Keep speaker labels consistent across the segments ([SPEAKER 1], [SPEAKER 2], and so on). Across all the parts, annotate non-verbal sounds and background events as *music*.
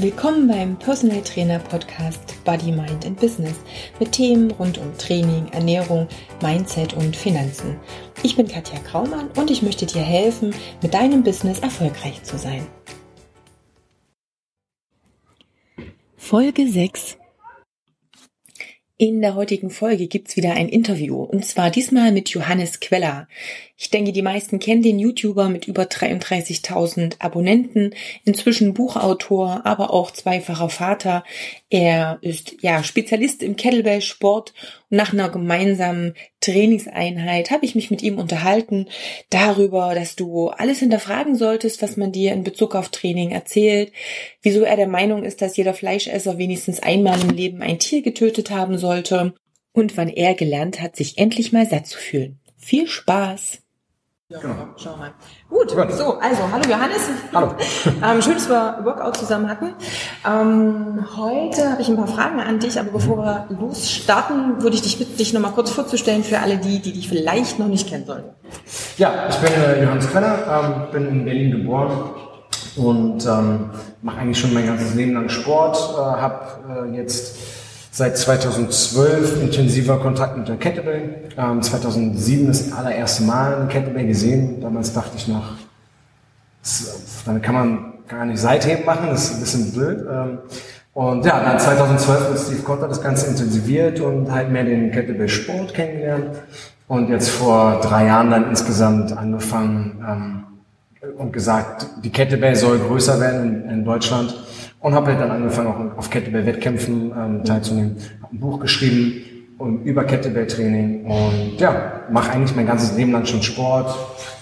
[SPEAKER 1] Willkommen beim Personal Trainer Podcast Body, Mind and Business mit Themen rund um Training, Ernährung, Mindset und Finanzen. Ich bin Katja Kraumann und ich möchte dir helfen, mit deinem Business erfolgreich zu sein. Folge 6 in der heutigen Folge gibt's wieder ein Interview und zwar diesmal mit Johannes Queller. Ich denke, die meisten kennen den YouTuber mit über 33.000 Abonnenten, inzwischen Buchautor, aber auch zweifacher Vater. Er ist ja Spezialist im Kettlebell-Sport und nach einer gemeinsamen Trainingseinheit habe ich mich mit ihm unterhalten darüber, dass du alles hinterfragen solltest, was man dir in Bezug auf Training erzählt, wieso er der Meinung ist, dass jeder Fleischesser wenigstens einmal im Leben ein Tier getötet haben sollte und wann er gelernt hat, sich endlich mal satt zu fühlen. Viel Spaß! Ja, genau. schauen wir mal. Gut, Gut, so, also, hallo Johannes.
[SPEAKER 2] Hallo. *laughs*
[SPEAKER 1] ähm, schön, dass wir Workout zusammen hatten. Ähm, heute habe ich ein paar Fragen an dich, aber bevor wir losstarten, würde ich dich bitten, dich nochmal kurz vorzustellen für alle die, die dich vielleicht noch nicht kennen sollten.
[SPEAKER 2] Ja, ich bin äh, Johannes Krenner, ähm, bin in Berlin geboren und ähm, mache eigentlich schon mein ganzes Leben lang Sport, äh, habe äh, jetzt seit 2012 intensiver Kontakt mit der Kettlebell. Ähm, 2007 das allererste Mal eine Kettlebell gesehen. Damals dachte ich noch, damit kann man gar nicht Seitheben machen, das ist ein bisschen blöd. Ähm, und ja, dann 2012 mit Steve Cotter das Ganze intensiviert und halt mehr den Kettlebell-Sport kennengelernt. Und jetzt vor drei Jahren dann insgesamt angefangen ähm, und gesagt, die Kettlebell soll größer werden in, in Deutschland und habe halt dann angefangen, auch auf Kettlebell-Wettkämpfen ähm, teilzunehmen. Habe ein Buch geschrieben um, über Kettlebell-Training und ja, mache eigentlich mein ganzes Leben lang schon Sport.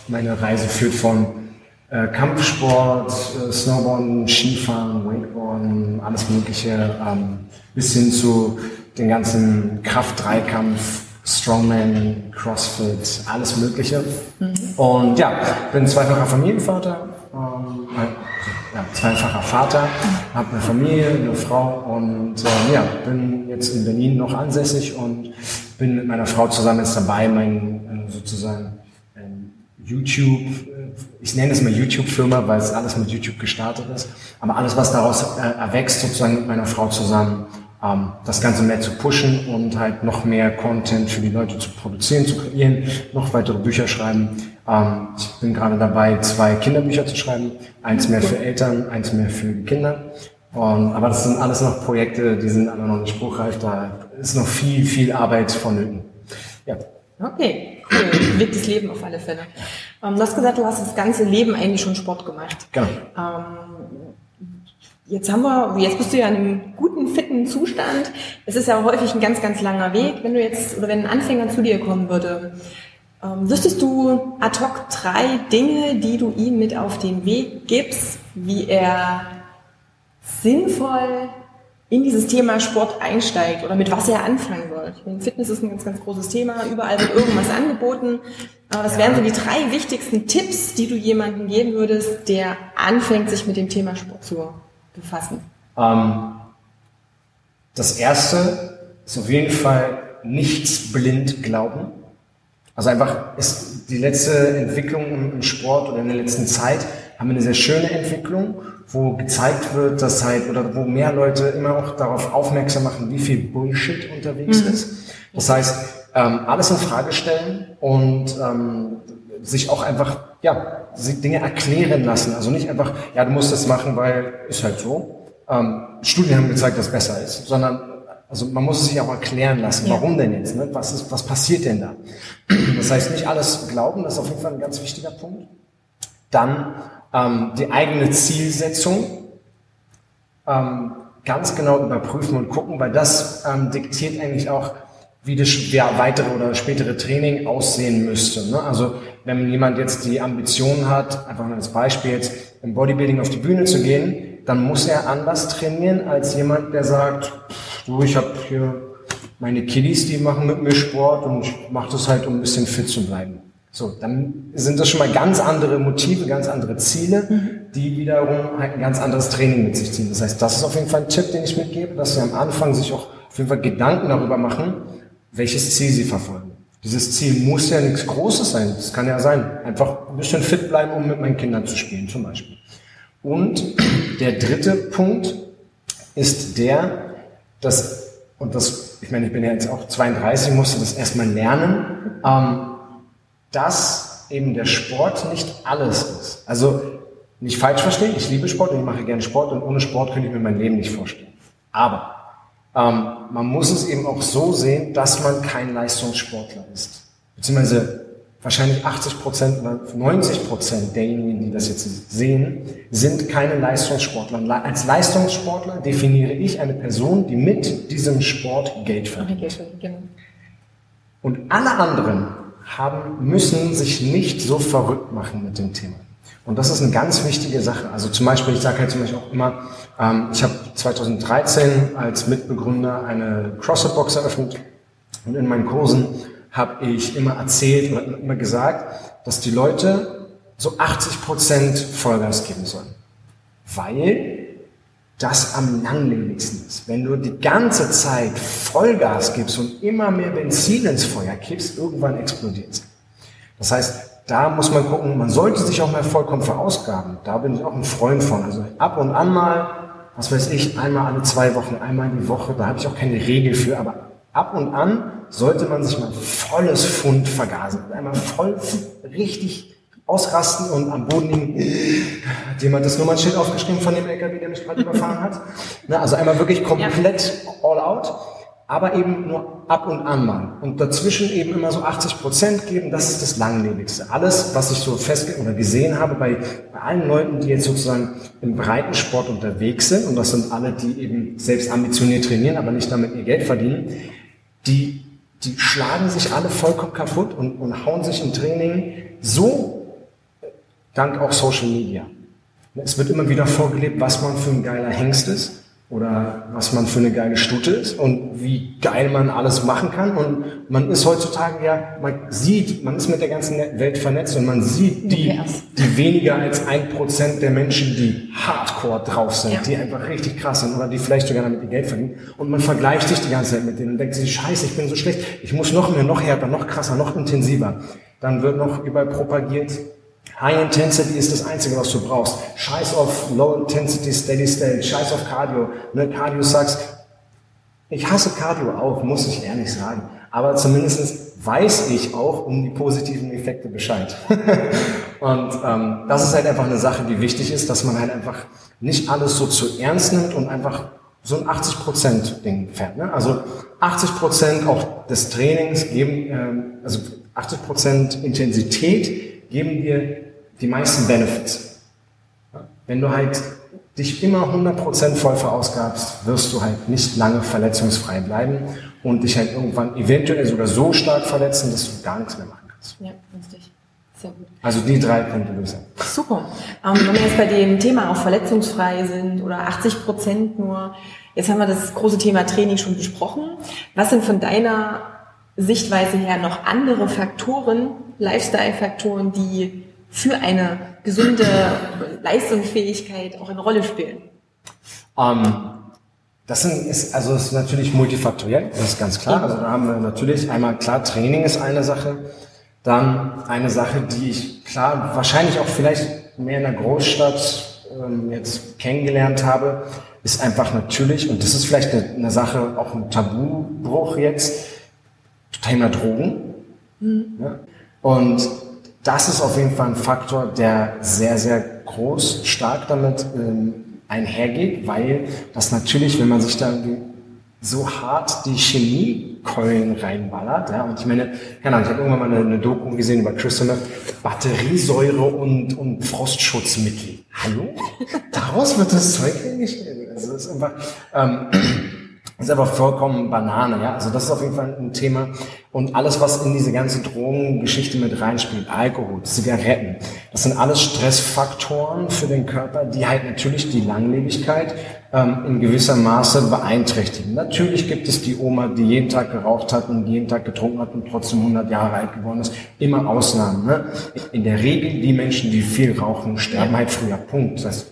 [SPEAKER 2] Meine Reise führt von äh, Kampfsport, äh, Snowboarden, Skifahren, Wakeboarden, alles Mögliche, ähm, bis hin zu den ganzen Kraft-Dreikampf, Strongman, Crossfit, alles Mögliche. Mhm. Und ja, bin zweifacher Familienvater, ähm, ja, zweifacher Vater, habe eine Familie, eine Frau und äh, ja, bin jetzt in Berlin noch ansässig und bin mit meiner Frau zusammen jetzt dabei, mein äh, sozusagen ähm, YouTube, äh, ich nenne es mal YouTube-Firma, weil es alles mit YouTube gestartet ist, aber alles, was daraus äh, erwächst, sozusagen mit meiner Frau zusammen, ähm, das Ganze mehr zu pushen und halt noch mehr Content für die Leute zu produzieren, zu kreieren, noch weitere Bücher schreiben. Ähm, ich bin gerade dabei, zwei Kinderbücher zu schreiben, eins mehr für Eltern, eins mehr für Kinder. Und, aber das sind alles noch Projekte, die sind alle noch nicht spruchreif, da ist noch viel, viel Arbeit vonnöten.
[SPEAKER 1] Ja. Okay, cool. Bewegtes Leben auf alle Fälle. Ähm, du hast gesagt, du hast das ganze Leben eigentlich schon Sport gemacht.
[SPEAKER 2] Genau.
[SPEAKER 1] Ähm, Jetzt haben wir, jetzt bist du ja in einem guten, fitten Zustand. Es ist ja häufig ein ganz, ganz langer Weg. Wenn du jetzt, oder wenn ein Anfänger zu dir kommen würde, ähm, wüsstest du ad hoc drei Dinge, die du ihm mit auf den Weg gibst, wie er sinnvoll in dieses Thema Sport einsteigt oder mit was er anfangen soll. Ich meine, Fitness ist ein ganz, ganz großes Thema. Überall wird irgendwas angeboten. Aber was wären so die drei wichtigsten Tipps, die du jemandem geben würdest, der anfängt, sich mit dem Thema Sport zu befassen?
[SPEAKER 2] Ähm, das erste ist auf jeden Fall nichts blind glauben. Also einfach ist die letzte Entwicklung im Sport oder in der letzten Zeit haben wir eine sehr schöne Entwicklung, wo gezeigt wird, dass halt oder wo mehr Leute immer auch darauf aufmerksam machen, wie viel Bullshit unterwegs mhm. ist. Das heißt, ähm, alles in Frage stellen und ähm, sich auch einfach ja Dinge erklären lassen. Also nicht einfach, ja, du musst das machen, weil ist halt so. Ähm, Studien haben gezeigt, dass es besser ist, sondern also man muss es sich auch erklären lassen, warum denn jetzt, ne? was, ist, was passiert denn da? Das heißt, nicht alles glauben, das ist auf jeden Fall ein ganz wichtiger Punkt. Dann ähm, die eigene Zielsetzung ähm, ganz genau überprüfen und gucken, weil das ähm, diktiert eigentlich auch, wie das weitere oder spätere Training aussehen müsste. Ne? Also wenn jemand jetzt die Ambition hat, einfach mal als Beispiel jetzt im Bodybuilding auf die Bühne zu gehen, dann muss er anders trainieren als jemand, der sagt, du, ich habe hier meine Kiddies, die machen mit mir Sport und ich mache das halt, um ein bisschen fit zu bleiben. So, dann sind das schon mal ganz andere Motive, ganz andere Ziele, mhm. die wiederum halt ein ganz anderes Training mit sich ziehen. Das heißt, das ist auf jeden Fall ein Tipp, den ich mitgebe, dass sie am Anfang sich auch auf jeden Fall Gedanken darüber machen, welches Ziel sie verfolgen. Dieses Ziel muss ja nichts Großes sein. Das kann ja sein, einfach ein bisschen fit bleiben, um mit meinen Kindern zu spielen zum Beispiel. Und der dritte Punkt ist der, dass, und das, ich meine, ich bin ja jetzt auch 32, musste das erstmal lernen, ähm, dass eben der Sport nicht alles ist. Also nicht falsch verstehen, ich liebe Sport und ich mache gerne Sport und ohne Sport könnte ich mir mein Leben nicht vorstellen. Aber ähm, man muss es eben auch so sehen, dass man kein Leistungssportler ist. Beziehungsweise wahrscheinlich 80 Prozent oder 90 Prozent derjenigen, die das jetzt sehen, sind keine Leistungssportler. Als Leistungssportler definiere ich eine Person, die mit diesem Sport Geld verdient. Genau. Und alle anderen haben, müssen sich nicht so verrückt machen mit dem Thema. Und das ist eine ganz wichtige Sache. Also zum Beispiel, ich sage halt zum Beispiel auch immer, ich habe 2013 als Mitbegründer eine CrossFit-Box eröffnet und in meinen Kursen habe ich immer erzählt oder immer gesagt, dass die Leute so 80 Prozent Vollgas geben sollen. Weil das am langlebigsten ist. Wenn du die ganze Zeit Vollgas gibst und immer mehr Benzin ins Feuer kippst, irgendwann explodiert es. Das heißt, da muss man gucken, man sollte sich auch mal vollkommen verausgaben. Da bin ich auch ein Freund von. Also ab und an mal, was weiß ich, einmal alle zwei Wochen, einmal die Woche, da habe ich auch keine Regel für, aber ab und an sollte man sich mal volles Pfund vergasen. Einmal voll richtig ausrasten und am Boden liegen. Hat jemand das Nummernschild aufgeschrieben von dem LKW, der mich gerade überfahren hat? Na, also einmal wirklich komplett all out aber eben nur ab und an mal. Und dazwischen eben immer so 80 Prozent geben, das ist das Langlebigste. Alles, was ich so fest oder gesehen habe bei, bei allen Leuten, die jetzt sozusagen im Breitensport unterwegs sind, und das sind alle, die eben selbst ambitioniert trainieren, aber nicht damit ihr Geld verdienen, die, die schlagen sich alle vollkommen kaputt und, und hauen sich im Training so, dank auch Social Media. Es wird immer wieder vorgelebt, was man für ein geiler Hengst ist oder was man für eine geile Stute ist und wie geil man alles machen kann. Und man ist heutzutage ja, man sieht, man ist mit der ganzen Welt vernetzt und man sieht die, die weniger als ein Prozent der Menschen, die hardcore drauf sind, ja. die einfach richtig krass sind oder die vielleicht sogar damit ihr Geld verdienen. Und man vergleicht sich die ganze Zeit mit denen und denkt sich, scheiße, ich bin so schlecht, ich muss noch mehr, noch härter, noch krasser, noch intensiver. Dann wird noch überall propagiert, High Intensity ist das Einzige, was du brauchst. Scheiß auf Low Intensity, Steady State, scheiß auf Cardio. Ne, Cardio sagst, ich hasse Cardio auch, muss ich ehrlich sagen. Aber zumindest weiß ich auch um die positiven Effekte Bescheid. *laughs* und ähm, das ist halt einfach eine Sache, die wichtig ist, dass man halt einfach nicht alles so zu ernst nimmt und einfach so ein 80% Ding fährt. Ne? Also 80% auch des Trainings geben, ähm, also 80% Intensität geben dir die meisten Benefits. Wenn du halt dich immer 100% voll verausgabst, wirst du halt nicht lange verletzungsfrei bleiben und dich halt irgendwann eventuell sogar so stark verletzen, dass du gar nichts mehr machen kannst. Ja, richtig. Sehr gut. Also die drei Punkte sagen.
[SPEAKER 1] Super. Ähm, wenn wir jetzt bei dem Thema auch verletzungsfrei sind oder 80% nur, jetzt haben wir das große Thema Training schon besprochen. Was sind von deiner Sichtweise her noch andere Faktoren, Lifestyle-Faktoren, die für eine gesunde Leistungsfähigkeit auch eine Rolle spielen?
[SPEAKER 2] Um, ähm, das sind, ist, also ist natürlich multifaktoriell, das ist ganz klar. Also da haben wir natürlich einmal klar, Training ist eine Sache. Dann eine Sache, die ich klar wahrscheinlich auch vielleicht mehr in der Großstadt ähm, jetzt kennengelernt habe, ist einfach natürlich, und das ist vielleicht eine, eine Sache, auch ein Tabubruch jetzt, Thema Drogen. Mhm. Ja? Und das ist auf jeden Fall ein Faktor, der sehr, sehr groß, stark damit ähm, einhergeht, weil das natürlich, wenn man sich da so hart die Chemiekeulen reinballert, ja, und ich meine, keine Ahnung, ich habe irgendwann mal eine, eine Doku gesehen über Meth, Batteriesäure und, und Frostschutzmittel. Hallo? *laughs* Daraus wird das Zeug hergestellt. Also das ist einfach, ähm, ist aber vollkommen Banane, ja. Also das ist auf jeden Fall ein Thema. Und alles, was in diese ganze Drogengeschichte mit reinspielt, Alkohol, Zigaretten, das sind alles Stressfaktoren für den Körper, die halt natürlich die Langlebigkeit ähm, in gewisser Maße beeinträchtigen. Natürlich gibt es die Oma, die jeden Tag geraucht hat und jeden Tag getrunken hat und trotzdem 100 Jahre alt geworden ist. Immer Ausnahmen. Ne? In der Regel die Menschen, die viel rauchen, sterben halt früher. Punkt. Das,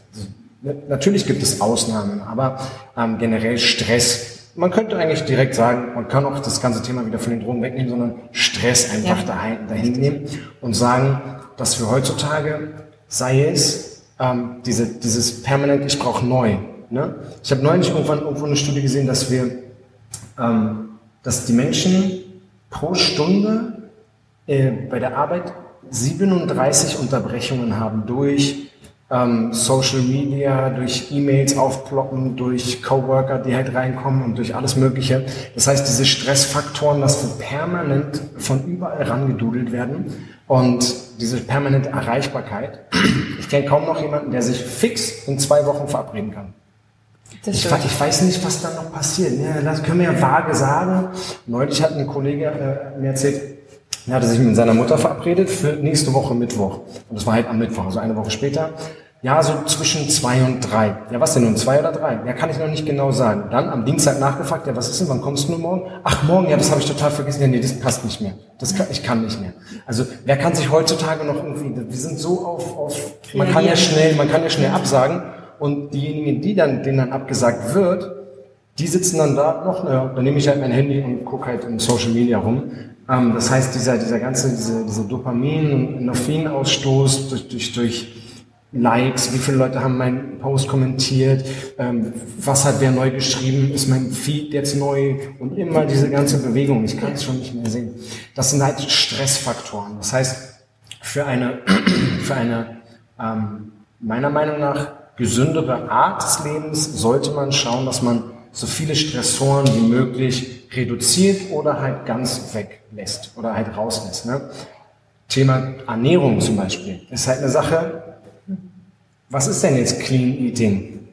[SPEAKER 2] natürlich gibt es Ausnahmen, aber ähm, generell Stress man könnte eigentlich direkt sagen, man kann auch das ganze Thema wieder von den Drogen wegnehmen, sondern Stress einfach ja. dahin, dahin nehmen und sagen, dass wir heutzutage, sei es ähm, diese, dieses permanent, ich brauche neu, Ne? Ich habe neulich irgendwann irgendwo eine Studie gesehen, dass wir, ähm, dass die Menschen pro Stunde äh, bei der Arbeit 37 Unterbrechungen haben durch ähm, Social Media, durch E-Mails aufploppen, durch Coworker, die halt reinkommen und durch alles Mögliche. Das heißt, diese Stressfaktoren, dass wir permanent von überall rangedudelt werden und diese permanente Erreichbarkeit. Ich kenne kaum noch jemanden, der sich fix in zwei Wochen verabreden kann. Ich, ich, weiß nicht, was da noch passiert. Ja, das können wir ja vage sagen. Neulich hat ein Kollege äh, mir erzählt, er hatte sich mit seiner Mutter verabredet für nächste Woche Mittwoch. Und das war halt am Mittwoch, also eine Woche später. Ja, so zwischen zwei und drei. Ja, was denn nun, zwei oder drei? Ja, kann ich noch nicht genau sagen. Dann am Dienstag nachgefragt, ja, was ist denn, wann kommst du nun morgen? Ach, morgen, ja, das habe ich total vergessen. Ja, nee, das passt nicht mehr. Das kann, ich kann nicht mehr. Also, wer kann sich heutzutage noch irgendwie, wir sind so auf, auf, man kann ja schnell, man kann ja schnell absagen. Und diejenigen, die dann, denen dann abgesagt wird, die sitzen dann da noch, naja, dann nehme ich halt mein Handy und gucke halt in Social Media rum. Ähm, das heißt, dieser, dieser ganze, diese, dieser Dopamin- und Endorphinausstoß durch, durch, durch Likes, wie viele Leute haben meinen Post kommentiert, ähm, was hat wer neu geschrieben, ist mein Feed jetzt neu und immer diese ganze Bewegung, ich kann es schon nicht mehr sehen. Das sind halt Stressfaktoren. Das heißt, für eine, *clears throat* für eine ähm, meiner Meinung nach gesündere Art des Lebens sollte man schauen, dass man so viele Stressoren wie möglich reduziert oder halt ganz weglässt oder halt rauslässt. Ne? Thema Ernährung zum Beispiel ist halt eine Sache, was ist denn jetzt Clean Eating?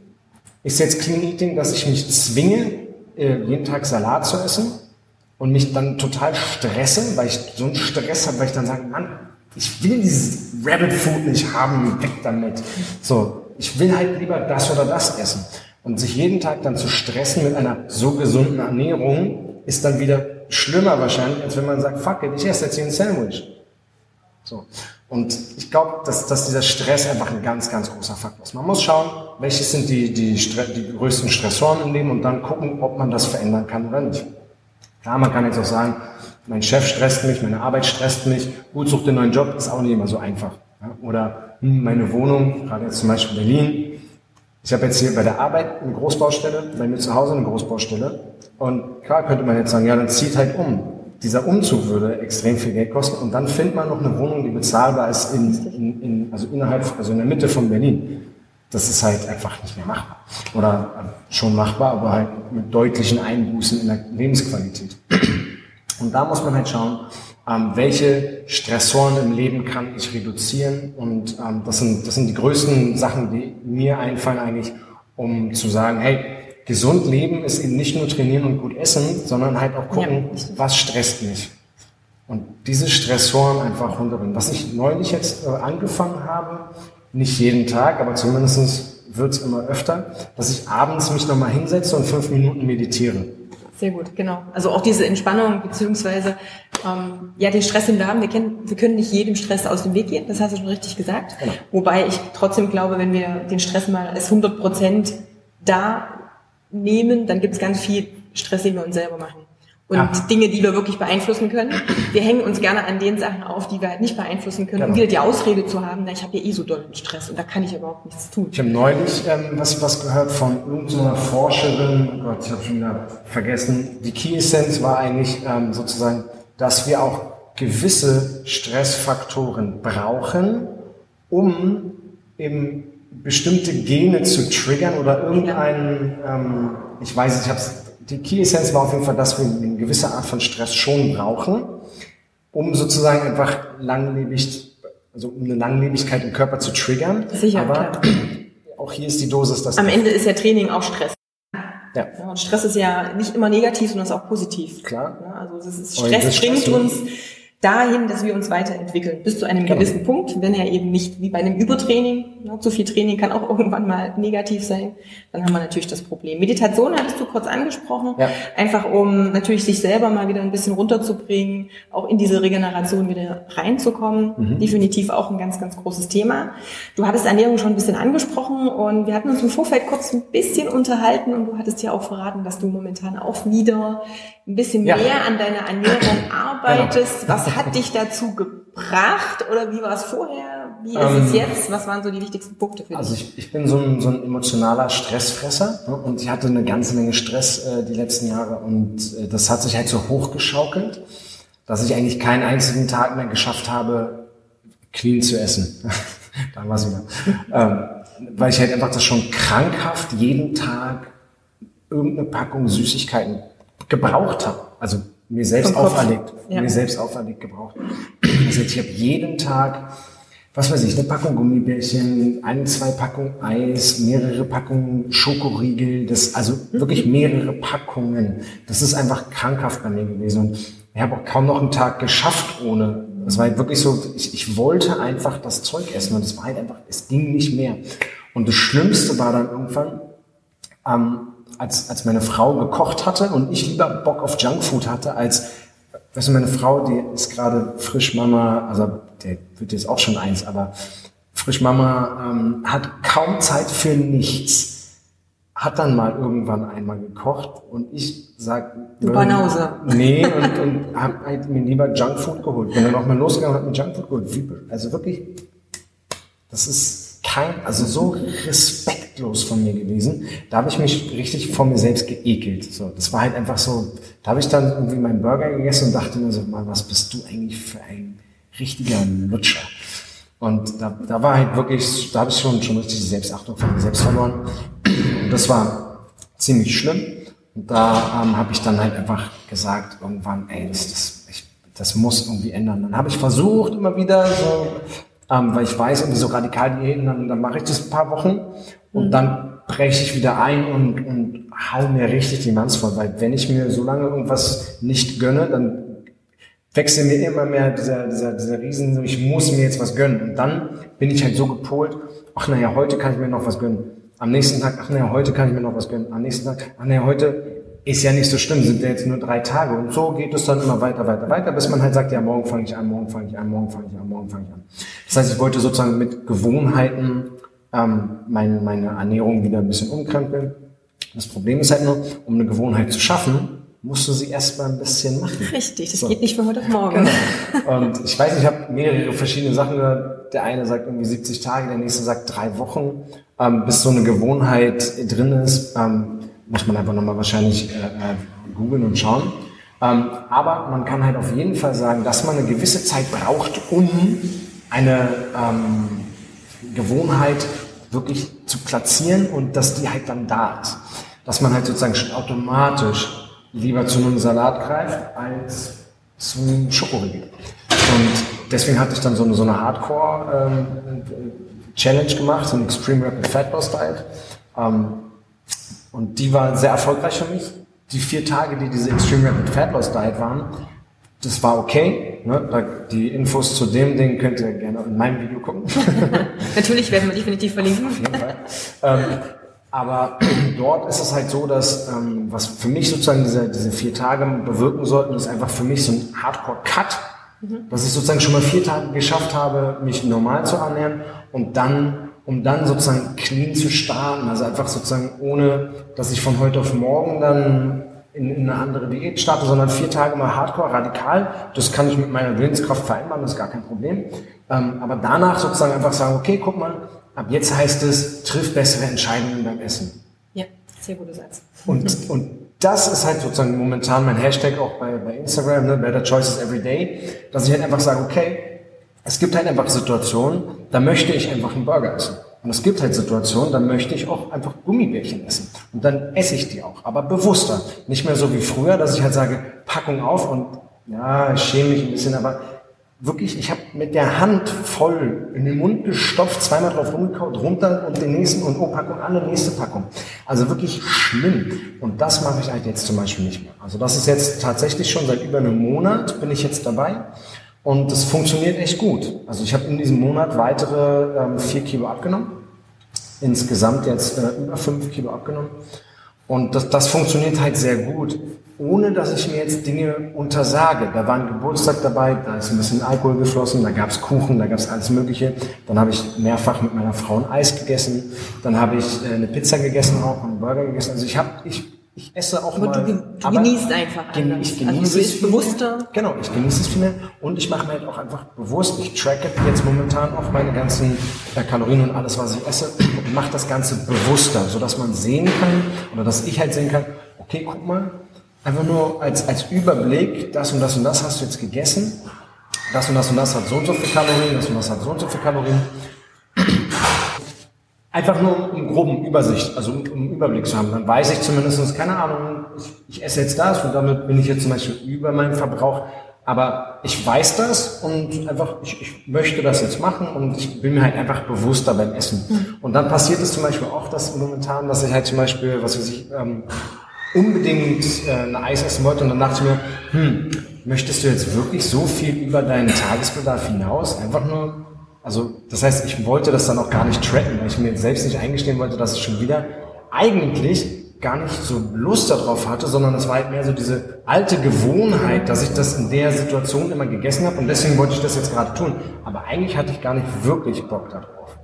[SPEAKER 2] Ist jetzt Clean Eating, dass ich mich zwinge, äh, jeden Tag Salat zu essen und mich dann total stresse, weil ich so einen Stress habe, weil ich dann sage, Mann, ich will dieses Rabbit Food nicht haben, weg damit. So, ich will halt lieber das oder das essen. Und sich jeden Tag dann zu stressen mit einer so gesunden Ernährung ist dann wieder schlimmer wahrscheinlich, als wenn man sagt, fuck it, ich esse jetzt hier ein Sandwich. So. Und ich glaube, dass, dass dieser Stress einfach ein ganz, ganz großer Faktor ist. Man muss schauen, welche sind die, die, die größten Stressoren im Leben und dann gucken, ob man das verändern kann oder nicht. Klar, man kann jetzt auch sagen, mein Chef stresst mich, meine Arbeit stresst mich, gut, such den neuen Job, ist auch nicht immer so einfach. Oder hm, meine Wohnung, gerade jetzt zum Beispiel Berlin, ich habe jetzt hier bei der Arbeit eine Großbaustelle, bei mir zu Hause eine Großbaustelle. Und klar könnte man jetzt sagen, ja, dann zieht halt um dieser Umzug würde extrem viel Geld kosten und dann findet man noch eine Wohnung, die bezahlbar ist in, in, in, also innerhalb, also in der Mitte von Berlin. Das ist halt einfach nicht mehr machbar. Oder äh, schon machbar, aber halt mit deutlichen Einbußen in der Lebensqualität. Und da muss man halt schauen, ähm, welche Stressoren im Leben kann ich reduzieren. Und ähm, das, sind, das sind die größten Sachen, die mir einfallen eigentlich, um zu sagen, hey, gesund leben ist eben nicht nur trainieren und gut essen, sondern halt auch gucken, ja. was stresst mich. Und diese Stressoren einfach runterbringen. Was ich neulich jetzt äh, angefangen habe, nicht jeden Tag, aber zumindest wird es immer öfter, dass ich abends mich nochmal hinsetze und fünf Minuten meditiere.
[SPEAKER 1] Sehr gut, genau. Also auch diese Entspannung beziehungsweise ähm, ja den Stress, den wir haben. Wir, kennen, wir können nicht jedem Stress aus dem Weg gehen. Das hast du schon richtig gesagt. Genau. Wobei ich trotzdem glaube, wenn wir den Stress mal als 100 Prozent da nehmen, dann gibt es ganz viel Stress, den wir uns selber machen. Und ja. Dinge, die wir wirklich beeinflussen können. Wir hängen uns gerne an den Sachen auf, die wir halt nicht beeinflussen können, genau. um wieder die Ausrede zu haben, na, ich habe ja eh so dollen Stress und da kann ich überhaupt nichts tun.
[SPEAKER 2] Ich habe neulich ähm, was, was gehört von irgendeiner Forscherin, oh Gott, ich habe schon wieder vergessen, die Key Essence war eigentlich ähm, sozusagen, dass wir auch gewisse Stressfaktoren brauchen, um im bestimmte Gene zu triggern oder irgendeinen, ähm, ich weiß nicht, ich habe die Key Essence war auf jeden Fall, dass wir eine gewisse Art von Stress schon brauchen, um sozusagen einfach langlebig, also um eine Langlebigkeit im Körper zu triggern.
[SPEAKER 1] Sicher, Aber klar. *clears throat*
[SPEAKER 2] auch hier ist die Dosis das.
[SPEAKER 1] Am Ende ist ja Training auch Stress. Ja. ja. Und Stress ist ja nicht immer negativ, sondern ist auch positiv.
[SPEAKER 2] Klar.
[SPEAKER 1] Ja, also es ist, Stress bringt uns dahin, dass wir uns weiterentwickeln, bis zu einem genau. gewissen Punkt, wenn er eben nicht wie bei einem Übertraining, ne, zu viel Training kann auch irgendwann mal negativ sein, dann haben wir natürlich das Problem. Meditation hattest du kurz angesprochen, ja. einfach um natürlich sich selber mal wieder ein bisschen runterzubringen, auch in diese Regeneration wieder reinzukommen, mhm. definitiv auch ein ganz, ganz großes Thema. Du hattest Ernährung schon ein bisschen angesprochen und wir hatten uns im Vorfeld kurz ein bisschen unterhalten und du hattest ja auch verraten, dass du momentan auch wieder ein bisschen ja. mehr an deiner Ernährung arbeitest. Genau. Was hat dich dazu gebracht? Gebracht oder wie war es vorher? Wie ist ähm, es jetzt? Was waren so die wichtigsten Punkte für
[SPEAKER 2] also dich? Also ich, ich bin so ein, so ein emotionaler Stressfresser ne? und ich hatte eine ganze Menge Stress äh, die letzten Jahre und äh, das hat sich halt so hochgeschaukelt, dass ich eigentlich keinen einzigen Tag mehr geschafft habe, clean zu essen. *laughs* da war wieder. ähm, weil ich halt einfach das schon krankhaft jeden Tag irgendeine Packung Süßigkeiten gebraucht habe. Also mir selbst auferlegt, ja. mir selbst auferlegt gebraucht. Also ich habe jeden Tag, was weiß ich, eine Packung Gummibärchen, ein, zwei Packungen Eis, mehrere Packungen Schokoriegel, das, also wirklich mehrere Packungen. Das ist einfach krankhaft bei mir gewesen. Und ich habe auch kaum noch einen Tag geschafft ohne. Das war halt wirklich so, ich, ich wollte einfach das Zeug essen und es war halt einfach, es ging nicht mehr. Und das Schlimmste war dann irgendwann, ähm, als, als meine Frau gekocht hatte und ich lieber Bock auf Junkfood hatte, als, weißt du, meine Frau, die ist gerade frisch Mama, also der wird jetzt auch schon eins, aber frisch Mama ähm, hat kaum Zeit für nichts. Hat dann mal irgendwann einmal gekocht und ich sag,
[SPEAKER 1] du Banause.
[SPEAKER 2] Nee, und, und hab halt mir lieber Junkfood geholt. Bin dann auch mal losgegangen und hab mir Junkfood geholt. Also wirklich, das ist kein, also so Respekt respektlos von mir gewesen. Da habe ich mich richtig vor mir selbst geekelt. So, das war halt einfach so, da habe ich dann irgendwie meinen Burger gegessen und dachte mir so, mal, was bist du eigentlich für ein richtiger Lutscher? Und da, da war halt wirklich, da habe ich schon, schon richtig die Selbstachtung von mir selbst verloren. Und das war ziemlich schlimm. Und da ähm, habe ich dann halt einfach gesagt, irgendwann, ey, das, das, ich, das muss irgendwie ändern. Dann habe ich versucht, immer wieder so, ähm, weil ich weiß, irgendwie so radikal Diäten, dann, dann mache ich das ein paar Wochen und mhm. dann breche ich wieder ein und, und hau mir richtig die Manns voll, weil wenn ich mir so lange irgendwas nicht gönne, dann wechselt mir immer mehr dieser, dieser, dieser Riesen, ich muss mir jetzt was gönnen. Und dann bin ich halt so gepolt, ach naja, heute kann ich mir noch was gönnen. Am nächsten Tag, ach naja, heute kann ich mir noch was gönnen. Am nächsten Tag, ach naja, heute ist ja nicht so schlimm, sind ja jetzt nur drei Tage. Und so geht es dann immer weiter, weiter, weiter, bis man halt sagt, ja, morgen fange ich an, morgen fange ich an, morgen fange ich an, morgen fange ich an. Das heißt, ich wollte sozusagen mit Gewohnheiten ähm, meine, meine Ernährung wieder ein bisschen umkrempeln. Das Problem ist halt nur, um eine Gewohnheit zu schaffen, musst du sie erstmal ein bisschen machen.
[SPEAKER 1] Richtig, das so. geht nicht von heute auf morgen.
[SPEAKER 2] Genau. Und ich weiß, ich habe mehrere verschiedene Sachen gehört. Der eine sagt irgendwie 70 Tage, der nächste sagt drei Wochen. Ähm, bis so eine Gewohnheit drin ist, ähm, muss man einfach nochmal wahrscheinlich äh, äh, googeln und schauen. Ähm, aber man kann halt auf jeden Fall sagen, dass man eine gewisse Zeit braucht, um eine ähm, Gewohnheit wirklich zu platzieren und dass die halt dann da ist. Dass man halt sozusagen schon automatisch lieber zu einem Salat greift als zum Schokoriegel. Und deswegen hatte ich dann so eine, so eine Hardcore-Challenge ähm, gemacht, so ein Extreme Rapid Fat Loss Diet. Ähm, und die war sehr erfolgreich für mich. Die vier Tage, die diese Extreme Rapid Fat Loss Diet waren, das war okay. Ne? Die Infos zu dem Ding könnt ihr gerne in meinem Video gucken. *laughs*
[SPEAKER 1] Natürlich werden wir definitiv verlinken.
[SPEAKER 2] Auf jeden Fall. ähm, aber *clears throat* dort ist es halt so, dass ähm, was für mich sozusagen diese, diese vier Tage bewirken sollten, ist einfach für mich so ein Hardcore-Cut, mhm. dass ich sozusagen schon mal vier Tage geschafft habe, mich normal zu ernähren und dann, um dann sozusagen clean zu starten, also einfach sozusagen ohne, dass ich von heute auf morgen dann in, in eine andere Diät starte, sondern vier Tage mal Hardcore, radikal. Das kann ich mit meiner Willenskraft vereinbaren, das ist gar kein Problem. Ähm, aber danach sozusagen einfach sagen, okay, guck mal, ab jetzt heißt es, triff bessere Entscheidungen beim Essen.
[SPEAKER 1] Ja, sehr guter Satz.
[SPEAKER 2] Und, und das ist halt sozusagen momentan mein Hashtag auch bei, bei Instagram, ne, Better Choices Every Day, dass ich halt einfach sage, okay, es gibt halt einfach Situationen, da möchte ich einfach einen Burger essen. Und es gibt halt Situationen, da möchte ich auch einfach Gummibärchen essen. Und dann esse ich die auch, aber bewusster. Nicht mehr so wie früher, dass ich halt sage, Packung auf und ja, ich schäme mich ein bisschen, aber wirklich, ich habe mit der Hand voll in den Mund gestopft, zweimal drauf rumgekaut, runter und den nächsten und oh, Packung an, die nächste Packung. Also wirklich schlimm. Und das mache ich halt jetzt zum Beispiel nicht mehr. Also das ist jetzt tatsächlich schon seit über einem Monat bin ich jetzt dabei. Und das funktioniert echt gut. Also ich habe in diesem Monat weitere ähm, vier Kilo abgenommen. Insgesamt jetzt äh, über fünf Kilo abgenommen. Und das, das funktioniert halt sehr gut, ohne dass ich mir jetzt Dinge untersage. Da war ein Geburtstag dabei, da ist ein bisschen Alkohol geflossen, da gab's Kuchen, da gab's alles Mögliche. Dann habe ich mehrfach mit meiner Frau ein Eis gegessen. Dann habe ich äh, eine Pizza gegessen, auch einen Burger gegessen. Also ich habe ich ich esse auch
[SPEAKER 1] aber
[SPEAKER 2] mal.
[SPEAKER 1] Du, du genießt einfach.
[SPEAKER 2] Gen, ich genieße
[SPEAKER 1] also
[SPEAKER 2] es viel
[SPEAKER 1] bewusster.
[SPEAKER 2] Mehr. Genau, ich genieße es viel mehr und ich mache mir halt auch einfach bewusst, ich tracke jetzt momentan auch meine ganzen äh, Kalorien und alles, was ich esse und mache das Ganze bewusster, sodass man sehen kann oder dass ich halt sehen kann, okay, guck mal, einfach nur als, als Überblick, das und das und das hast du jetzt gegessen, das und das und das hat so und so viele Kalorien, das und das hat so und so viele Kalorien Einfach nur um groben Übersicht, also um, um Überblick zu haben. Dann weiß ich zumindest, keine Ahnung, ich, ich esse jetzt das und damit bin ich jetzt zum Beispiel über meinen Verbrauch. Aber ich weiß das und einfach, ich, ich möchte das jetzt machen und ich bin mir halt einfach bewusster beim Essen. Mhm. Und dann passiert es zum Beispiel auch, dass momentan, dass ich halt zum Beispiel, was weiß ich, ähm, unbedingt äh, ein Eis essen wollte und dann dachte ich mir, hm, möchtest du jetzt wirklich so viel über deinen Tagesbedarf hinaus? Einfach nur also das heißt, ich wollte das dann auch gar nicht tracken, weil ich mir selbst nicht eingestehen wollte, dass ich schon wieder eigentlich gar nicht so Lust darauf hatte, sondern es war halt mehr so diese alte Gewohnheit, dass ich das in der Situation immer gegessen habe und deswegen wollte ich das jetzt gerade tun. Aber eigentlich hatte ich gar nicht wirklich Bock darauf.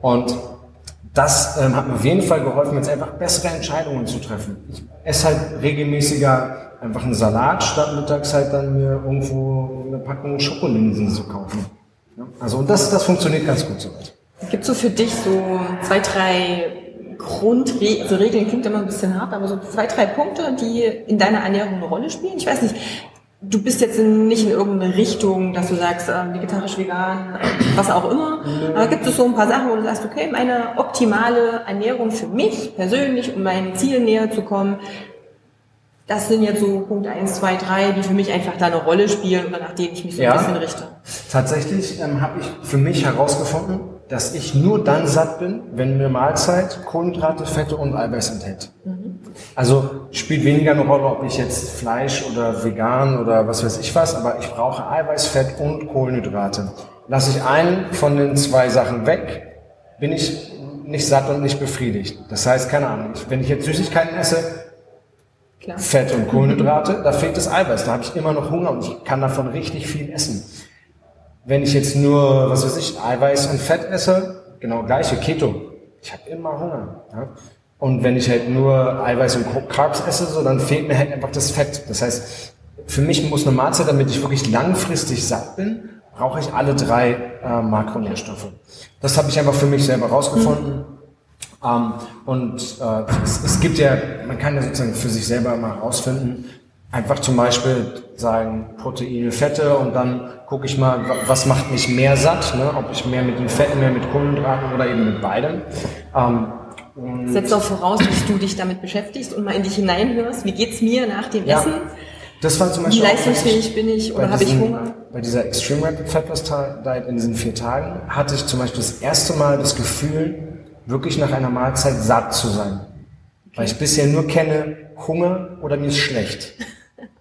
[SPEAKER 2] Und das ähm, hat mir auf jeden Fall geholfen, jetzt einfach bessere Entscheidungen zu treffen. Ich esse halt regelmäßiger einfach einen Salat, statt mittags halt dann mir irgendwo eine Packung Schokolinsen zu kaufen. Also und das, das funktioniert ganz gut soweit.
[SPEAKER 1] Gibt es so für dich so zwei, drei Grundregeln, also Regeln klingt immer ein bisschen hart, aber so zwei, drei Punkte, die in deiner Ernährung eine Rolle spielen? Ich weiß nicht, du bist jetzt nicht in irgendeine Richtung, dass du sagst, äh, vegetarisch, vegan, was auch immer. Aber gibt es so ein paar Sachen, wo du sagst, okay, meine optimale Ernährung für mich persönlich, um meinem Ziel näher zu kommen, das sind jetzt so Punkt 1, 2, 3, die für mich einfach da eine Rolle spielen oder nach denen ich mich so ja, ein bisschen richte.
[SPEAKER 2] Tatsächlich ähm, habe ich für mich herausgefunden, dass ich nur dann satt bin, wenn eine Mahlzeit Kohlenhydrate, Fette und Eiweiß enthält. Mhm. Also spielt weniger eine Rolle, ob ich jetzt Fleisch oder vegan oder was weiß ich was, aber ich brauche Eiweiß, Fett und Kohlenhydrate. Lasse ich einen von den zwei Sachen weg, bin ich nicht satt und nicht befriedigt. Das heißt, keine Ahnung, wenn ich jetzt Süßigkeiten esse, Klar. Fett und Kohlenhydrate, da fehlt das Eiweiß, da habe ich immer noch Hunger und ich kann davon richtig viel essen. Wenn ich jetzt nur, was weiß ich, Eiweiß und Fett esse, genau gleiche, Keto, ich habe immer Hunger. Ja? Und wenn ich halt nur Eiweiß und Carbs esse, so, dann fehlt mir halt einfach das Fett. Das heißt, für mich muss eine Mahlzeit, damit ich wirklich langfristig satt bin, brauche ich alle drei äh, Makronährstoffe. Das habe ich einfach für mich selber rausgefunden. Mhm. Ähm, und äh, es, es, gibt ja, man kann ja sozusagen für sich selber mal herausfinden, einfach zum Beispiel sagen Proteine, Fette und dann gucke ich mal, was macht mich mehr satt, ne? ob ich mehr mit den Fetten, mehr mit Kohlenhydraten oder eben mit beidem. Ähm,
[SPEAKER 1] Setzt auch voraus, dass du dich damit beschäftigst und mal in dich hineinhörst. Wie geht's mir nach dem ja. Essen?
[SPEAKER 2] Das war zum Beispiel
[SPEAKER 1] Wie leistungsfähig bin ich oder habe ich Hunger?
[SPEAKER 2] Bei dieser Extreme Rapid Fat Loss Diet in diesen vier Tagen hatte ich zum Beispiel das erste Mal das Gefühl, wirklich nach einer Mahlzeit satt zu sein. Okay. Weil ich bisher nur kenne Hunger oder mir ist schlecht.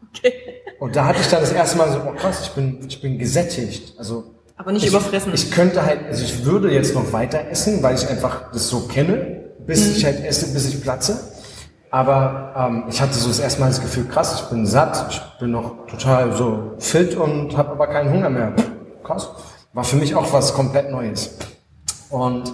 [SPEAKER 2] okay. Und da hatte ich dann das erste Mal so, oh krass, ich bin, ich bin gesättigt. Also
[SPEAKER 1] aber nicht
[SPEAKER 2] ich,
[SPEAKER 1] überfressen.
[SPEAKER 2] Ich könnte halt, also ich würde jetzt noch weiter essen, weil ich einfach das so kenne, bis mhm. ich halt esse, bis ich platze. Aber ähm, ich hatte so das erste Mal das Gefühl, krass, ich bin satt, ich bin noch total so fit und habe aber keinen Hunger mehr. Krass. War für mich auch was komplett Neues. Und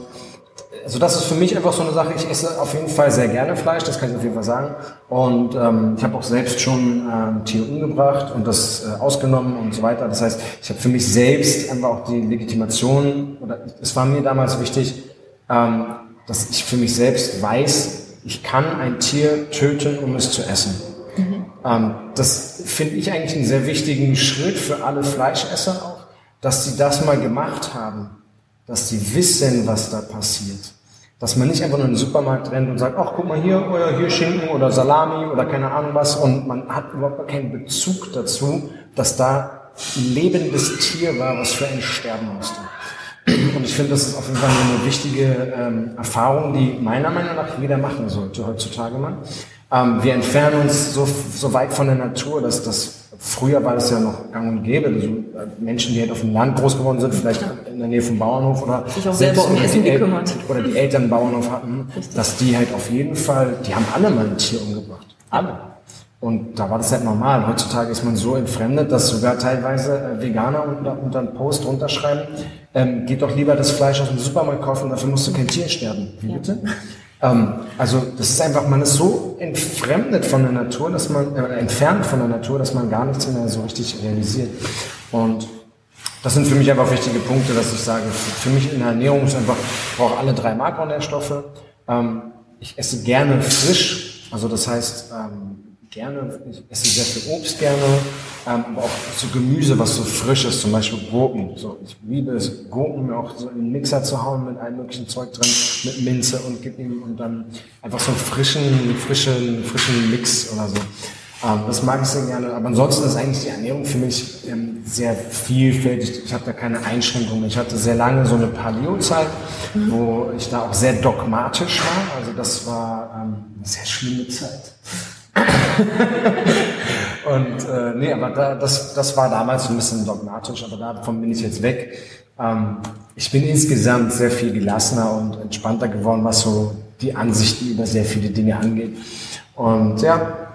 [SPEAKER 2] also das ist für mich einfach so eine Sache. Ich esse auf jeden Fall sehr gerne Fleisch, das kann ich auf jeden Fall sagen. Und ähm, ich habe auch selbst schon ähm, Tier umgebracht und das äh, ausgenommen und so weiter. Das heißt, ich habe für mich selbst einfach auch die Legitimation, oder es war mir damals wichtig, ähm, dass ich für mich selbst weiß, ich kann ein Tier töten, um es zu essen. Mhm. Ähm, das finde ich eigentlich einen sehr wichtigen Schritt für alle Fleischesser auch, dass sie das mal gemacht haben dass sie wissen, was da passiert. Dass man nicht einfach nur in den Supermarkt rennt und sagt, ach, guck mal hier, oder hier Schinken oder Salami oder keine Ahnung was und man hat überhaupt keinen Bezug dazu, dass da ein lebendes Tier war, was für einen sterben musste. Und ich finde, das ist auf jeden Fall eine wichtige ähm, Erfahrung, die meiner Meinung nach jeder machen sollte heutzutage mal. Ähm, wir entfernen uns so, so weit von der Natur, dass das Früher war das ja noch gang und gäbe. Also Menschen, die halt auf dem Land groß geworden sind, vielleicht in der Nähe vom Bauernhof oder
[SPEAKER 1] sich auch selber um Essen gekümmert.
[SPEAKER 2] Oder die Eltern Bauernhof hatten, *laughs* Richtig. dass die halt auf jeden Fall, die haben alle mal ein Tier umgebracht. Alle. Und da war das halt normal. Heutzutage ist man so entfremdet, dass sogar teilweise äh, Veganer unter, unter einen Post runterschreiben, ähm, geht doch lieber das Fleisch aus dem Supermarkt kaufen, dafür musst du kein Tier sterben. Wie bitte? Ähm, also das ist einfach, man ist so entfremdet von der Natur, dass man äh, entfernt von der Natur, dass man gar nichts mehr so richtig realisiert. Und das sind für mich einfach wichtige Punkte, dass ich sage, für mich in der Ernährung ist einfach, ich brauche alle drei Makronährstoffe. Ähm, ich esse gerne frisch, also das heißt, ähm, gerne, ich esse sehr viel Obst gerne, ähm, aber auch so Gemüse, was so frisch ist, zum Beispiel Gurken. So, ich liebe es, Gurken auch so in den Mixer zu hauen mit allem möglichen Zeug drin, mit Minze und gib ihm und dann einfach so einen frischen, frischen, frischen Mix oder so. Ähm, das mag ich sehr gerne. Aber ansonsten ist eigentlich die Ernährung für mich ähm, sehr vielfältig. Ich habe da keine Einschränkungen. Ich hatte sehr lange so eine Paleo-Zeit, mhm. wo ich da auch sehr dogmatisch war. Also das war ähm, eine sehr schlimme Zeit. *laughs* und äh, nee, aber da, das, das war damals ein bisschen dogmatisch, aber davon bin ich jetzt weg. Ähm, ich bin insgesamt sehr viel gelassener und entspannter geworden, was so die Ansichten über sehr viele Dinge angeht. Und ja,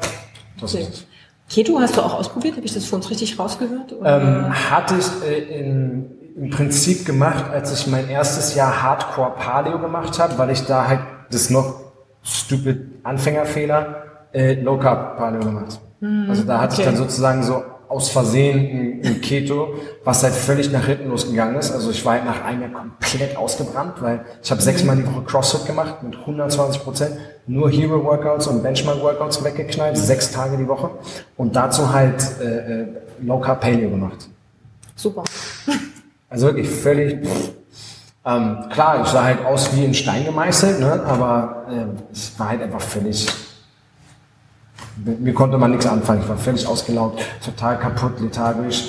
[SPEAKER 1] das okay. ist Keto hast du auch ausprobiert? Habe ich das für uns richtig rausgehört?
[SPEAKER 2] Ähm, hatte ich äh, in, im Prinzip gemacht, als ich mein erstes Jahr Hardcore Paleo gemacht habe, weil ich da halt das noch stupid Anfängerfehler äh, Low Carb Paleo gemacht. Mhm, also da hatte okay. ich dann sozusagen so aus Versehen ein, ein Keto, was halt völlig nach hinten losgegangen ist. Also ich war halt nach einem Jahr komplett ausgebrannt, weil ich habe sechsmal die Woche CrossFit gemacht mit 120 Prozent, nur Hero Workouts und Benchmark Workouts weggeknallt, sechs Tage die Woche und dazu halt äh, äh Low Carb Paleo gemacht.
[SPEAKER 1] Super.
[SPEAKER 2] Also wirklich völlig. Ähm, klar, ich sah halt aus wie in Stein gemeißelt, ne? aber äh, es war halt einfach völlig mir konnte man nichts anfangen. Ich war völlig ausgelaugt, total kaputt, lethargisch,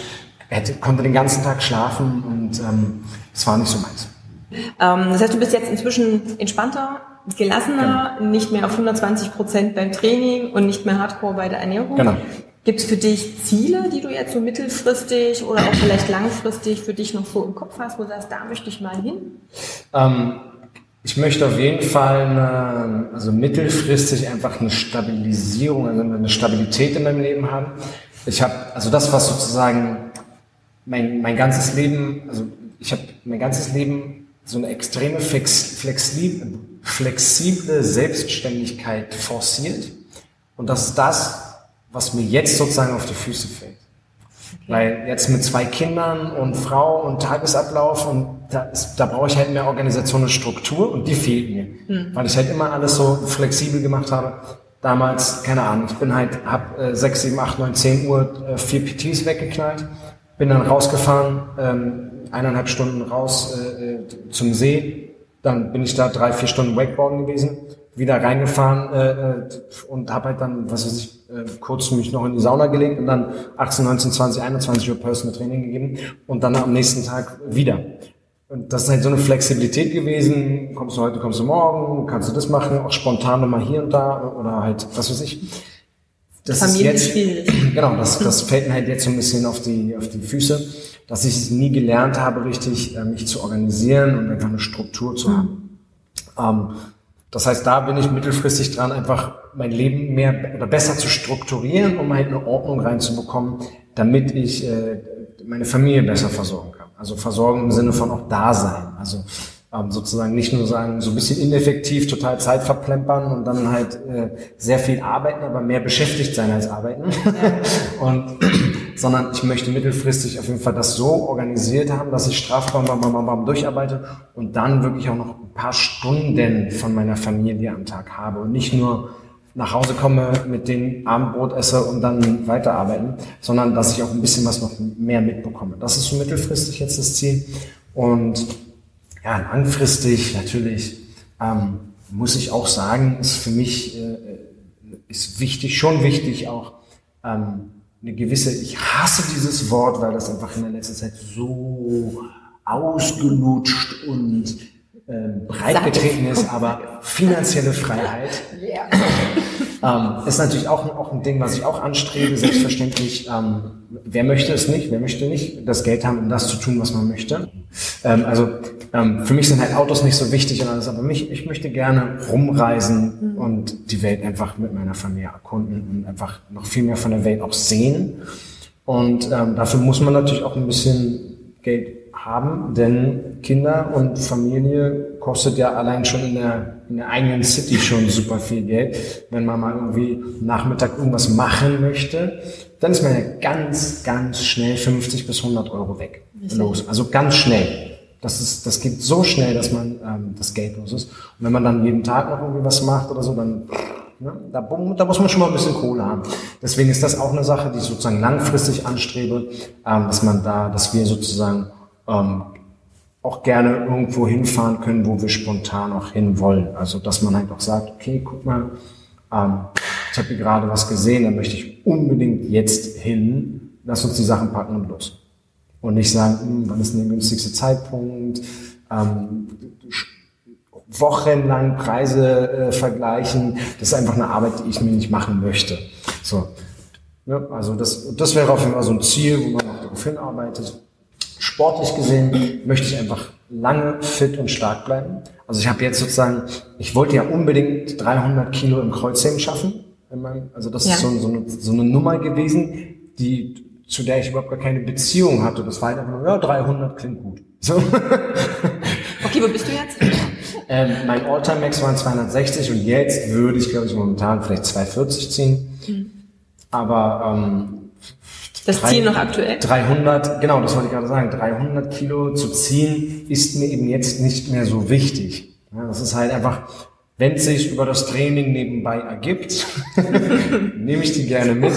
[SPEAKER 2] hätte, konnte den ganzen Tag schlafen und ähm, es war nicht so meins.
[SPEAKER 1] Ähm, das heißt, du bist jetzt inzwischen entspannter, gelassener, genau. nicht mehr auf 120 Prozent beim Training und nicht mehr hardcore bei der Ernährung.
[SPEAKER 2] Genau.
[SPEAKER 1] Gibt es für dich Ziele, die du jetzt so mittelfristig oder auch vielleicht langfristig für dich noch so im Kopf hast, wo du sagst, da möchte ich mal hin?
[SPEAKER 2] Ähm, ich möchte auf jeden Fall eine, also mittelfristig einfach eine Stabilisierung, also eine Stabilität in meinem Leben haben. Ich habe, also das, was sozusagen mein, mein ganzes Leben, also ich habe mein ganzes Leben so eine extreme flex, flexible, flexible Selbstständigkeit forciert. Und das ist das, was mir jetzt sozusagen auf die Füße fällt. Weil jetzt mit zwei Kindern und Frau und Tagesablauf und da, ist, da brauche ich halt mehr Organisation und Struktur und die fehlt mir. Mhm. Weil ich halt immer alles so flexibel gemacht habe. Damals, keine Ahnung, ich bin halt, hab äh, 6, 7, 8, 9, 10 Uhr äh, vier PTs weggeknallt, bin dann rausgefahren, ähm, eineinhalb Stunden raus äh, äh, zum See, dann bin ich da drei, vier Stunden Wakeboarden gewesen, wieder reingefahren äh, äh und habe halt dann, was weiß ich, äh, kurz mich noch in die Sauna gelegt und dann 18, 19, 20, 21 Uhr Personal Training gegeben und dann am nächsten Tag wieder. Und das ist halt so eine Flexibilität gewesen. Kommst du heute, kommst du morgen, kannst du das machen, auch spontan mal hier und da oder halt, was weiß ich.
[SPEAKER 1] Das ist jetzt, *clears throat*
[SPEAKER 2] genau, das, das fällt mir halt jetzt so ein bisschen auf die, auf die Füße, dass ich es nie gelernt habe, richtig äh, mich zu organisieren und einfach eine Struktur zu haben. Mhm. Ähm, das heißt, da bin ich mittelfristig dran, einfach mein Leben mehr oder besser zu strukturieren, um halt eine Ordnung reinzubekommen, damit ich äh, meine Familie besser versorgen kann. Also versorgen im Sinne von auch Dasein. Also ähm, sozusagen nicht nur sagen, so ein bisschen ineffektiv, total Zeit verplempern und dann halt äh, sehr viel arbeiten, aber mehr beschäftigt sein als arbeiten. *laughs* und sondern ich möchte mittelfristig auf jeden Fall das so organisiert haben, dass ich strafbar bam, bam, bam, bam, durcharbeite und dann wirklich auch noch ein paar Stunden von meiner Familie am Tag habe und nicht nur nach Hause komme, mit dem Abendbrot esse und dann weiterarbeiten, sondern dass ich auch ein bisschen was noch mehr mitbekomme. Das ist so mittelfristig jetzt das Ziel. Und ja, langfristig natürlich ähm, muss ich auch sagen, ist für mich äh, ist wichtig, schon wichtig auch ähm, eine gewisse, ich hasse dieses Wort, weil das einfach in der letzten Zeit so ausgelutscht und äh, breit getreten ist, aber finanzielle Freiheit ähm, ist natürlich auch, auch ein Ding, was ich auch anstrebe, selbstverständlich. Ähm, wer möchte es nicht? Wer möchte nicht das Geld haben, um das zu tun, was man möchte? Ähm, also ähm, für mich sind halt Autos nicht so wichtig und alles, aber mich, ich möchte gerne rumreisen mhm. und die Welt einfach mit meiner Familie erkunden und einfach noch viel mehr von der Welt auch sehen. Und ähm, dafür muss man natürlich auch ein bisschen Geld haben, denn Kinder und Familie kostet ja allein schon in der, in der eigenen City schon super viel Geld. Wenn man mal irgendwie Nachmittag irgendwas machen möchte, dann ist man ja ganz, ganz schnell 50 bis 100 Euro weg. Los. Also ganz schnell. Das, ist, das geht so schnell, dass man ähm, das Geld los ist. Und wenn man dann jeden Tag noch irgendwie was macht oder so, dann ne, da, da muss man schon mal ein bisschen Kohle haben. Deswegen ist das auch eine Sache, die ich sozusagen langfristig anstrebe, ähm, dass man da, dass wir sozusagen ähm, auch gerne irgendwo hinfahren können, wo wir spontan auch hin wollen. Also dass man halt auch sagt, okay, guck mal, ähm, ich habe hier gerade was gesehen, da möchte ich unbedingt jetzt hin, lass uns die Sachen packen und los. Und nicht sagen, hm, wann ist denn der günstigste Zeitpunkt, ähm, wochenlang Preise äh, vergleichen. Das ist einfach eine Arbeit, die ich mir nicht machen möchte. So. Ja, also das, das wäre auf jeden Fall so ein Ziel, wo man auch darauf hinarbeitet. Sportlich gesehen möchte ich einfach lange fit und stark bleiben. Also ich habe jetzt sozusagen, ich wollte ja unbedingt 300 Kilo im Kreuzheben schaffen. Also das ja. ist so, so, eine, so eine Nummer gewesen, die zu der ich überhaupt gar keine Beziehung hatte. Das war halt einfach nur, ja, 300 klingt gut. So. *laughs*
[SPEAKER 1] Okay, wo bist du jetzt? *laughs*
[SPEAKER 2] ähm, mein Alltime Max waren 260 und jetzt würde ich, glaube ich, momentan vielleicht 240 ziehen. Mhm. Aber ähm,
[SPEAKER 1] das Ziel noch aktuell?
[SPEAKER 2] 300, genau, das wollte ich gerade sagen. 300 Kilo zu ziehen ist mir eben jetzt nicht mehr so wichtig. Ja, das ist halt einfach, wenn es sich über das Training nebenbei ergibt, *laughs* nehme ich die gerne mit.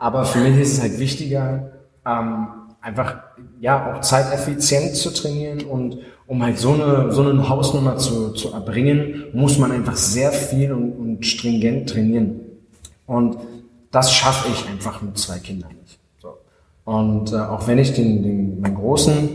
[SPEAKER 2] Aber für mich ist es halt wichtiger, ähm, einfach ja auch zeiteffizient zu trainieren und um halt so eine so eine Hausnummer zu, zu erbringen, muss man einfach sehr viel und, und stringent trainieren. Und das schaffe ich einfach mit zwei Kindern nicht. So. Und äh, auch wenn ich den, den meinen großen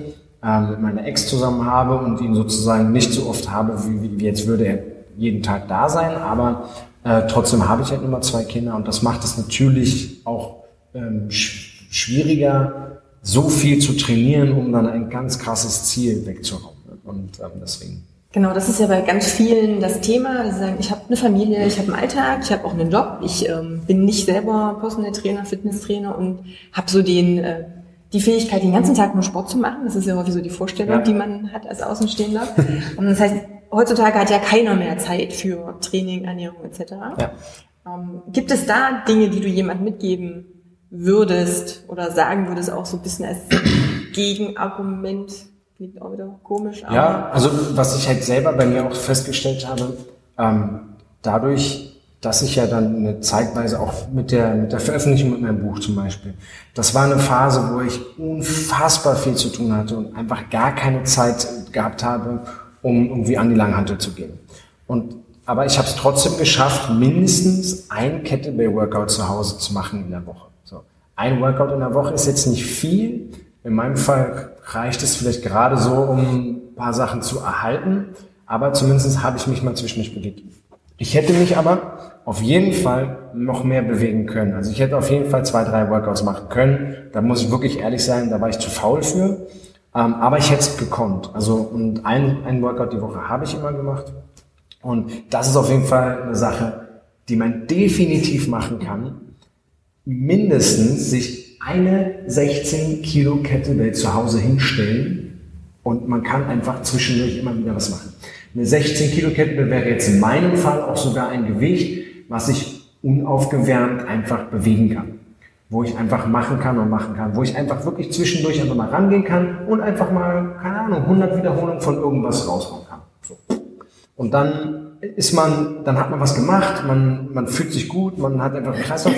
[SPEAKER 2] äh, mit meiner Ex zusammen habe und ihn sozusagen nicht so oft habe, wie, wie jetzt würde er jeden Tag da sein, aber äh, trotzdem habe ich halt immer zwei Kinder und das macht es natürlich auch ähm, sch schwieriger, so viel zu trainieren, um dann ein ganz krasses Ziel wegzuhauen. Und ähm, deswegen.
[SPEAKER 1] Genau, das ist ja bei ganz vielen das Thema. Die sagen, ich habe eine Familie, ich habe einen Alltag, ich habe auch einen Job, ich ähm, bin nicht selber Personal Trainer, Fitnesstrainer und habe so den äh, die Fähigkeit, den ganzen Tag nur Sport zu machen. Das ist ja häufig so die Vorstellung, ja. die man hat als Außenstehender. Und das heißt, heutzutage hat ja keiner mehr Zeit für Training, Ernährung etc. Ja. Ähm, gibt es da Dinge, die du jemand mitgeben würdest oder sagen würdest, auch so ein bisschen als Gegenargument? Klingt auch wieder komisch.
[SPEAKER 2] ja, also was ich halt selber bei mir auch festgestellt habe, ähm, dadurch, dass ich ja dann eine Zeitweise auch mit der, mit der Veröffentlichung mit meinem Buch zum Beispiel, das war eine Phase, wo ich unfassbar viel zu tun hatte und einfach gar keine Zeit gehabt habe, um irgendwie an die Langhantel zu gehen. Und, aber ich habe es trotzdem geschafft, mindestens ein Kettlebell-Workout zu Hause zu machen in der Woche. So. Ein Workout in der Woche ist jetzt nicht viel. In meinem Fall reicht es vielleicht gerade so, um ein paar Sachen zu erhalten. Aber zumindest habe ich mich mal zwischendurch bewegt. Ich hätte mich aber auf jeden Fall noch mehr bewegen können. Also ich hätte auf jeden Fall zwei, drei Workouts machen können. Da muss ich wirklich ehrlich sein, da war ich zu faul für. Ähm, aber ich hätte es gekonnt. Also und ein, ein Workout die Woche habe ich immer gemacht. Und das ist auf jeden Fall eine Sache, die man definitiv machen kann. Mindestens sich eine 16 Kilo Kettlebell zu Hause hinstellen und man kann einfach zwischendurch immer wieder was machen. Eine 16 Kilo Kettlebell wäre jetzt in meinem Fall auch sogar ein Gewicht, was ich unaufgewärmt einfach bewegen kann wo ich einfach machen kann und machen kann, wo ich einfach wirklich zwischendurch einfach mal rangehen kann und einfach mal, keine Ahnung, 100 Wiederholungen von irgendwas raushauen kann. So. Und dann ist man, dann hat man was gemacht, man, man fühlt sich gut, man hat einfach einen Kreislauf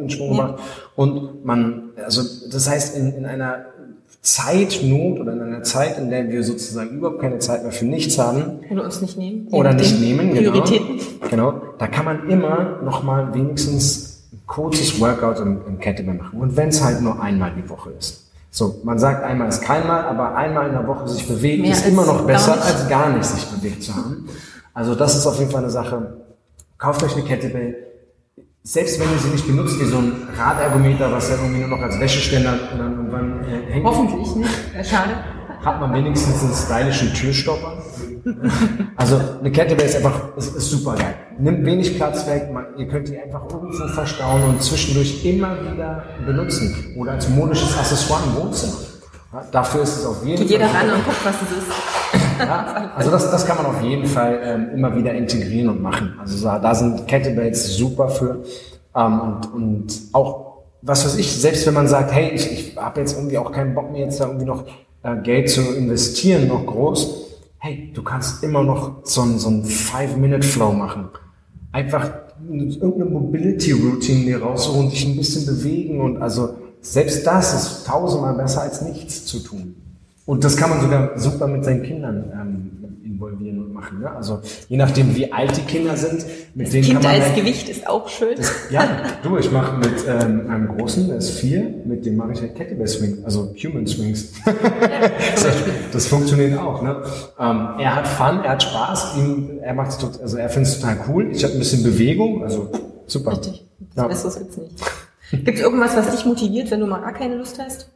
[SPEAKER 2] in Schwung gemacht und man, also das heißt, in, in einer Zeitnot oder in einer Zeit, in der wir sozusagen überhaupt keine Zeit mehr für nichts haben.
[SPEAKER 1] Oder uns nicht nehmen.
[SPEAKER 2] Oder nicht nehmen, genau. Prioritäten. Genau. Da kann man immer noch mal wenigstens kurzes Workout im, im Kettlebell machen. Und wenn es halt nur einmal die Woche ist. So, man sagt einmal ist keinmal, aber einmal in der Woche sich bewegen Mehr ist immer noch besser, gar als gar nicht sich bewegt zu haben. Also das ist auf jeden Fall eine Sache. Kauft euch eine Kettlebell. Selbst wenn ihr sie nicht benutzt, wie so ein Radergometer, was ja irgendwie nur noch als Wäscheständer dann irgendwann
[SPEAKER 1] äh, hängt. Hoffentlich nicht. Schade.
[SPEAKER 2] Hat man wenigstens einen stylischen Türstopper. Also eine Kettlebell ist einfach ist, ist super geil. Nimmt wenig Platz weg, man, ihr könnt die einfach irgendwo verstauen und zwischendurch immer wieder benutzen oder als modisches Accessoire im Wohnzimmer. Ja, dafür ist es auf jeden
[SPEAKER 1] Geht Fall. Geht jeder ran und guckt, was es ist.
[SPEAKER 2] Ja, also das, das kann man auf jeden Fall ähm, immer wieder integrieren und machen. Also da sind Kettlebells super für. Ähm, und, und auch, was weiß ich, selbst wenn man sagt, hey, ich, ich habe jetzt irgendwie auch keinen Bock mehr, jetzt da irgendwie noch Geld zu investieren, noch groß. Hey, du kannst immer noch so ein, so ein Five-Minute-Flow machen. Einfach irgendeine Mobility-Routine dir raussuchen, dich ein bisschen bewegen und also selbst das ist tausendmal besser als nichts zu tun. Und das kann man sogar super mit seinen Kindern ähm, involvieren und machen. Ne? Also je nachdem, wie alt die Kinder sind,
[SPEAKER 1] mit das denen kind kann man. Als halt, Gewicht ist auch schön.
[SPEAKER 2] Das, ja, du, ich mache mit ähm, einem Großen, der ist vier, mit dem mache ich halt Kettlebell Swings, also Human Swings. *laughs* das funktioniert auch. Ne? Ähm, er hat Fun, er hat Spaß, ihm, er macht also er findet es total cool. Ich habe ein bisschen Bewegung, also super.
[SPEAKER 1] Richtig. Das ja. Besseres gibt's nicht. Gibt es irgendwas, was dich motiviert, wenn du mal gar keine Lust hast?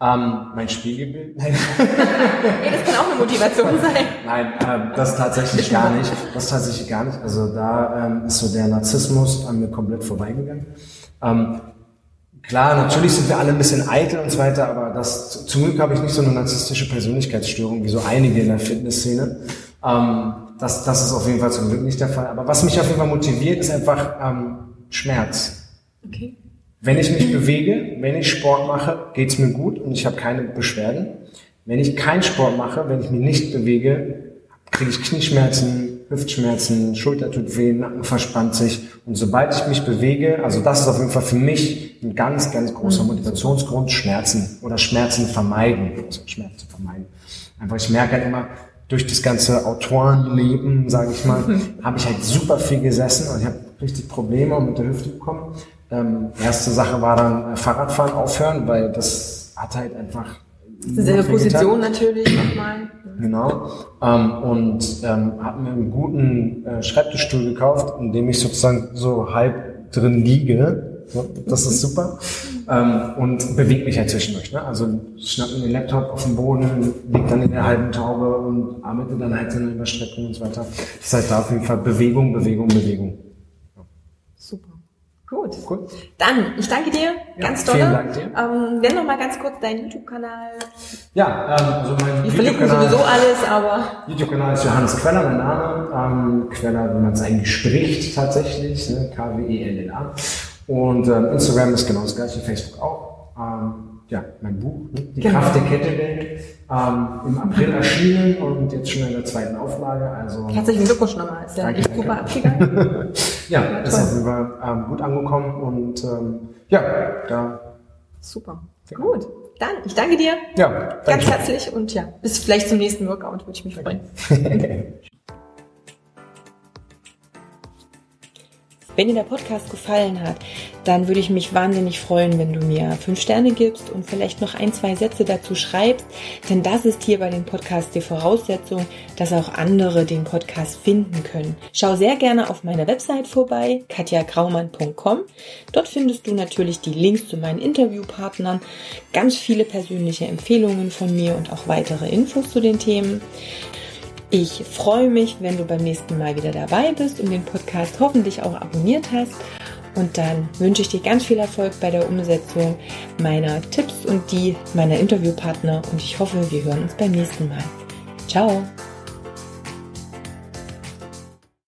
[SPEAKER 2] Ähm, mein Spiegelbild?
[SPEAKER 1] Nein. *laughs* nee, das kann auch eine Motivation sein.
[SPEAKER 2] Nein, ähm, das tatsächlich gar nicht. Das tatsächlich gar nicht. Also da ähm, ist so der Narzissmus an mir komplett vorbeigegangen. Ähm, klar, natürlich sind wir alle ein bisschen eitel und so weiter, aber das, zum Glück habe ich nicht so eine narzisstische Persönlichkeitsstörung wie so einige in der Fitnessszene. Ähm, das, das ist auf jeden Fall zum Glück nicht der Fall. Aber was mich auf jeden Fall motiviert, ist einfach ähm, Schmerz. Okay. Wenn ich mich bewege, wenn ich Sport mache, geht's mir gut und ich habe keine Beschwerden. Wenn ich keinen Sport mache, wenn ich mich nicht bewege, kriege ich Knieschmerzen, Hüftschmerzen, Schulter tut weh, Nacken verspannt sich. Und sobald ich mich bewege, also das ist auf jeden Fall für mich ein ganz, ganz großer mhm. Motivationsgrund, Schmerzen oder Schmerzen vermeiden. Also Schmerzen vermeiden. Einfach, ich merke halt immer, durch das ganze Autorenleben, sage ich mal, habe ich halt super viel gesessen und ich habe richtig Probleme mit der Hüfte bekommen. Ähm, erste Sache war dann äh, Fahrradfahren aufhören, weil das hat halt einfach.
[SPEAKER 1] Dieselbe Position natürlich nochmal.
[SPEAKER 2] Genau. Ähm, und ähm, habe mir einen guten äh, Schreibtischstuhl gekauft, in dem ich sozusagen so halb drin liege. das ist super. Ähm, und bewegt mich halt zwischendurch. Ne? Also schnapp mir den Laptop auf den Boden, liegt dann in der halben Taube und arbeite dann halt in der Überstreckung und so weiter. Das heißt da auf jeden Fall Bewegung, Bewegung, Bewegung.
[SPEAKER 1] Gut. Gut. Dann, ich danke dir ja, ganz doll. Vielen Dank dir. Ähm, nenn noch mal ganz kurz deinen YouTube-Kanal.
[SPEAKER 2] Ja, ähm, also mein
[SPEAKER 1] Wir verlinken sowieso alles, aber...
[SPEAKER 2] YouTube-Kanal ist Johannes Queller, mein Name. Ähm, Queller, wie man es eigentlich spricht tatsächlich, ne? K-W-E-L-L-A. Und ähm, Instagram ist genau das gleiche, Facebook auch. Ja, mein Buch, ne? Die genau. Kraft der Kettlebell, ähm, im April erschienen und jetzt schon in der zweiten Auflage. Also
[SPEAKER 1] Herzlichen Glückwunsch nochmal, ist ja echt super abgegangen. *laughs*
[SPEAKER 2] ja, ja ist auf jeden Fall ähm, gut angekommen und ähm, ja, da.
[SPEAKER 1] Super, ja. gut. Dann, ich danke dir
[SPEAKER 2] ja,
[SPEAKER 1] danke ganz herzlich und ja, bis vielleicht zum nächsten Workout, würde ich mich freuen. *laughs* Wenn dir der Podcast gefallen hat, dann würde ich mich wahnsinnig freuen, wenn du mir fünf Sterne gibst und vielleicht noch ein, zwei Sätze dazu schreibst, denn das ist hier bei den Podcasts die Voraussetzung, dass auch andere den Podcast finden können. Schau sehr gerne auf meiner Website vorbei, katjagraumann.com. Dort findest du natürlich die Links zu meinen Interviewpartnern, ganz viele persönliche Empfehlungen von mir und auch weitere Infos zu den Themen. Ich freue mich, wenn du beim nächsten Mal wieder dabei bist und den Podcast hoffentlich auch abonniert hast. Und dann wünsche ich dir ganz viel Erfolg bei der Umsetzung meiner Tipps und die meiner Interviewpartner. Und ich hoffe, wir hören uns beim nächsten Mal. Ciao!